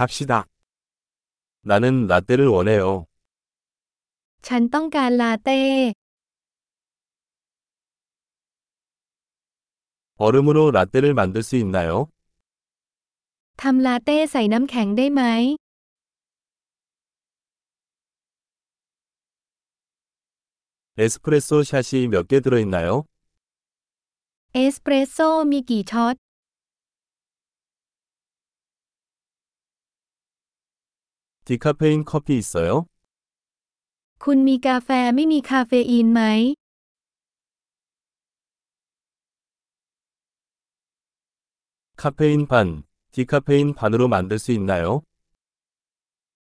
갑시다. 나는 라떼를 원해요. ฉันต้องการลาเต้ 얼음으로 라떼를 만들 수 있나요? ทำลาเต้ใส่น้ำแข็งได้ไหม 에스프레소 샷이 몇 개 들어있나요? เอสเปรสโซ่มีกี่ช็อต 디카페인 커피 있어요? คุณมีกาแฟไม่มีคาเฟอีนไหม 카페인 반, 디카페인 반으로 만들 수 있나요?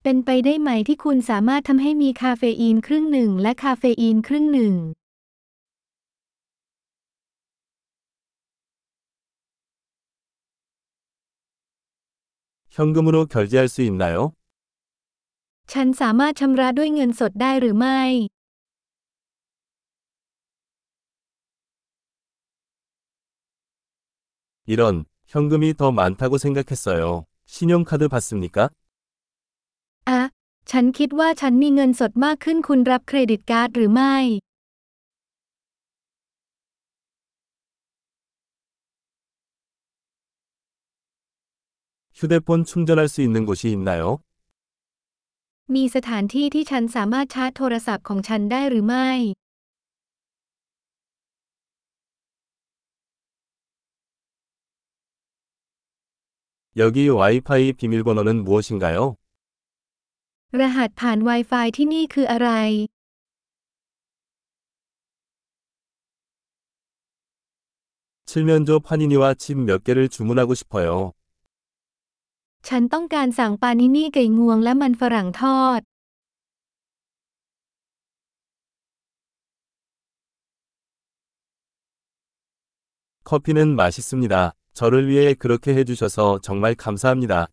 เป็นไปได้ไหมที่คุณสามารถทำให้มีคาเฟอีนครึ่งหนึ่งและคาเฟอีนครึ่งหนึ่ง 현금으로 결제할 수 있나요? ฉันสามารถชำระด้วยเงินสดได้หรือไม่ 이런, 현금이 더 많다고 생각했어요. 신용카드 받습니까? อะ ฉันคิดว่าฉันมีเงินสดมากขึ้นคุณรับเครดิตการ์ดหรือไม่ 휴대폰 충전할 수 있는 곳이 있나요? มีสถานที่ที่ฉันสามารถชาร์จโทรศัพท์ของฉันได้หรือไม่ 여기 와이파이 비밀번호는 무엇인가 요? รหัสผ่าน Wi-Fi ที่นี่คืออะไร 칠면조 파니니와 칩 몇 개를 주문하고 싶어 요. ฉันต้องการสั่งปานินี่ไก่งวงและมันฝรั่งทอด 커피는 맛있습니다. 저를 위해 그렇게 해주셔서 정말 감사합니다.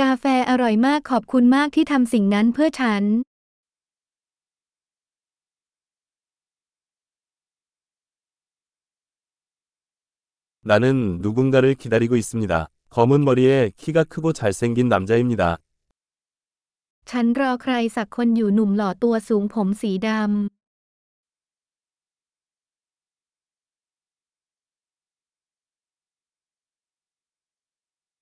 กาแฟอร่อยมากขอบคุณมากที่ทำสิ่งนั้นเพื่อฉัน 나는 누군가를 기다리고 있습니다. 검은 머리에 키가 크고 잘생긴 남자입니다. ฉันรอใครสักคนอยู่หนุ่มหล่อตัวสูงผมสีด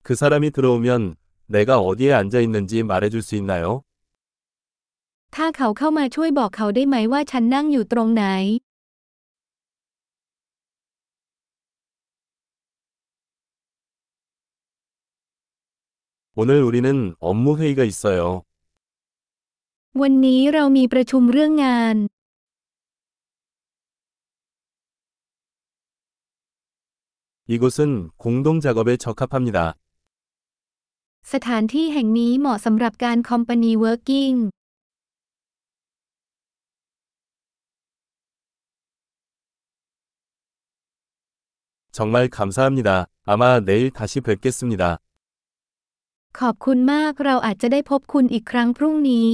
그 사람이 들어오면 내가 어디에 앉아 있는지 말해줄 수 있나요? ำ ถ้าเขาเข้ามาช่วยบอกเขาได้ไหมว่าฉันนั่งอยู่ตรงไหน 오늘 우리는 업무 회의가 있어요. วันนี้เรามีประชุมเรื่องงาน 이곳은 공동 작업에 적합합니다. สถานที่แห่งนี้เหมาะสำหรับการคอมพานีเวิร์กิ่ง 정말 감사합니다. 아마 내일 다시 뵙겠습니다. ขอบคุณมากเราอาจจะได้พบคุณอีกครั้งพรุ่งนี้